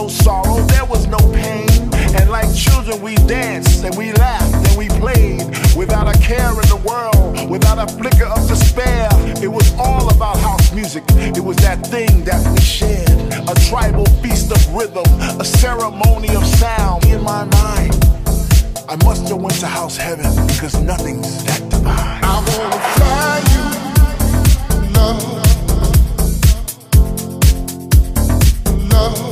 no sorrow, there was no pain. And like children, we danced and we laughed and we played without a care in the world, without a flicker of despair. It was all about house music. It was that thing that we shared. A tribal feast of rhythm, a ceremony of sound. In my mind, I must have went to house heaven because nothing's that divine. I wanna find you, love, love.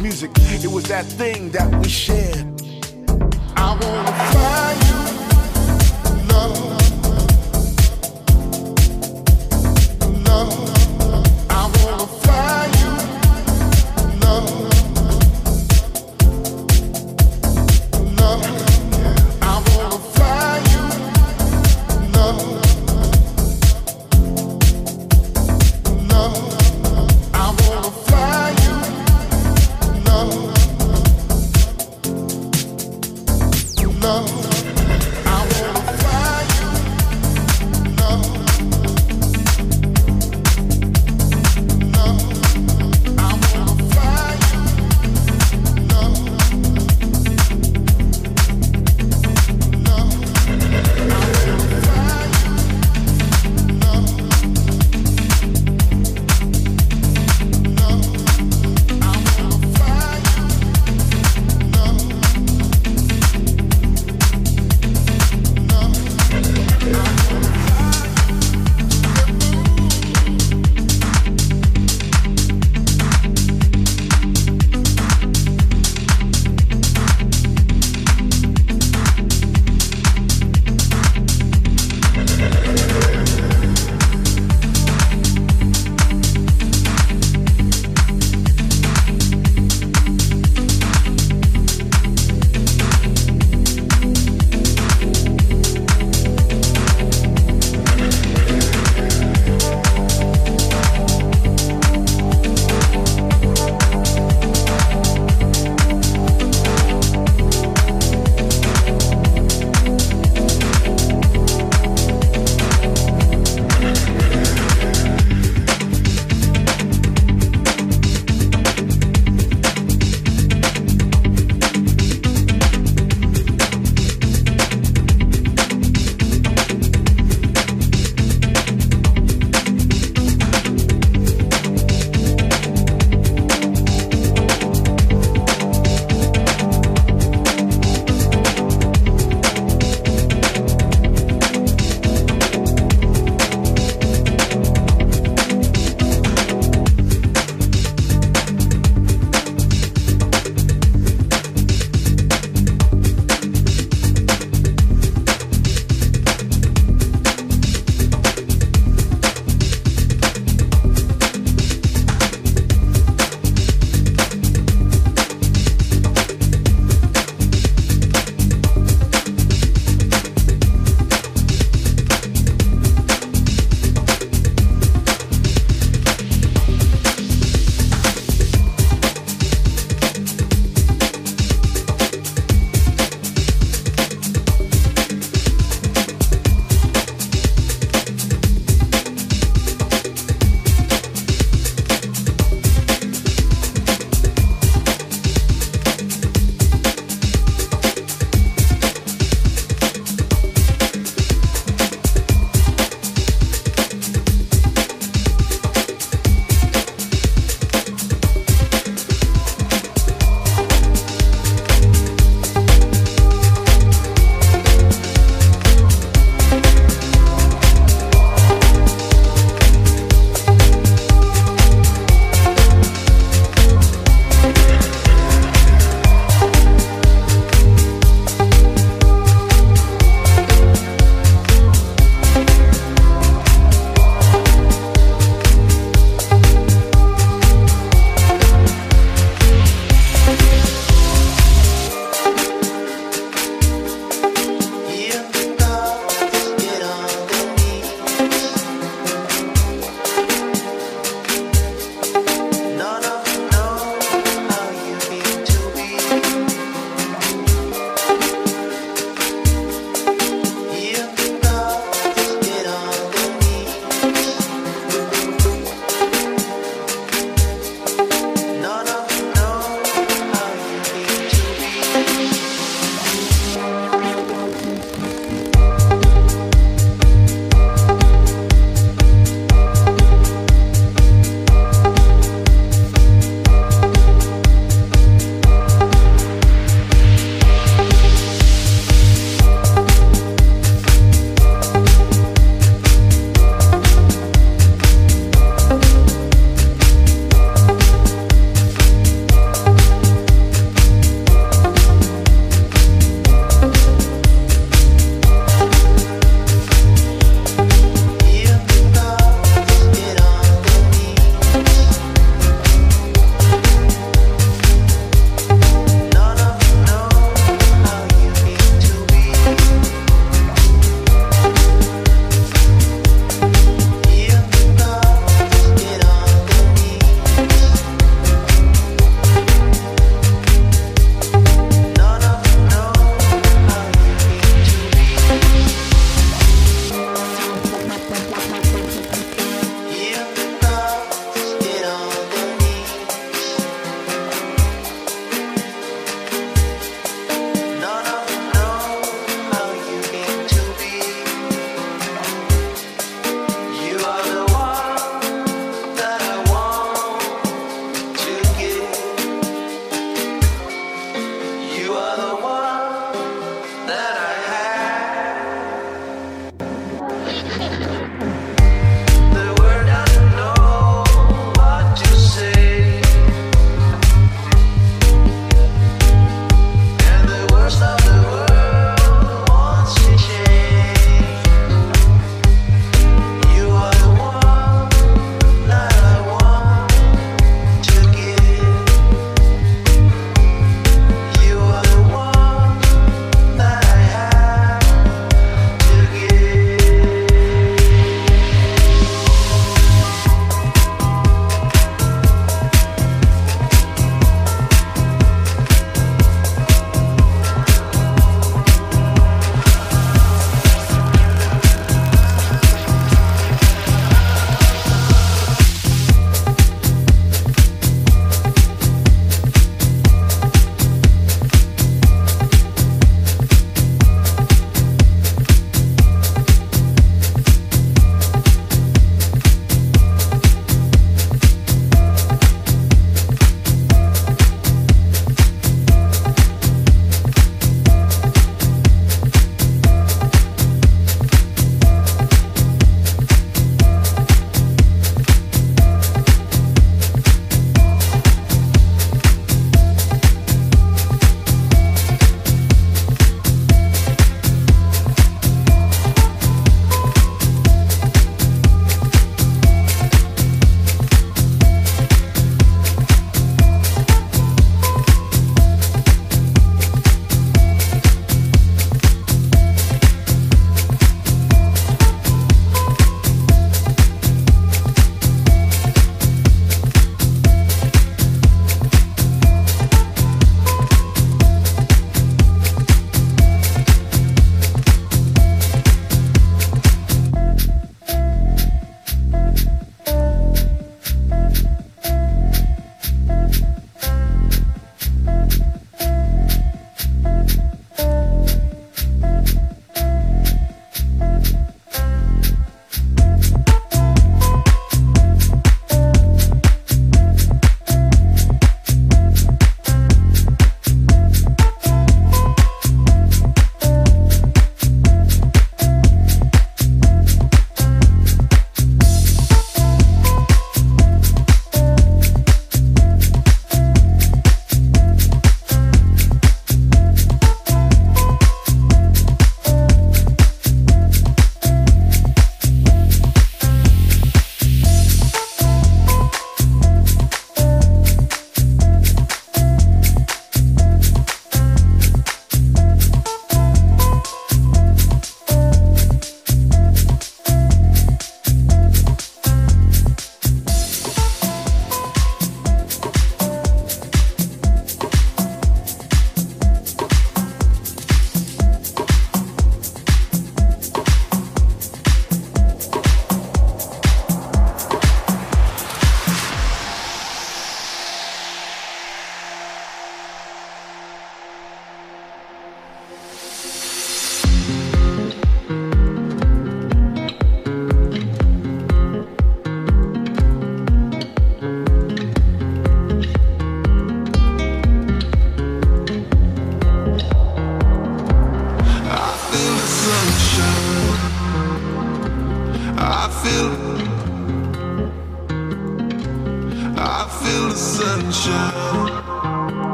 music. It was that thing that we shared. I wanna find you, love.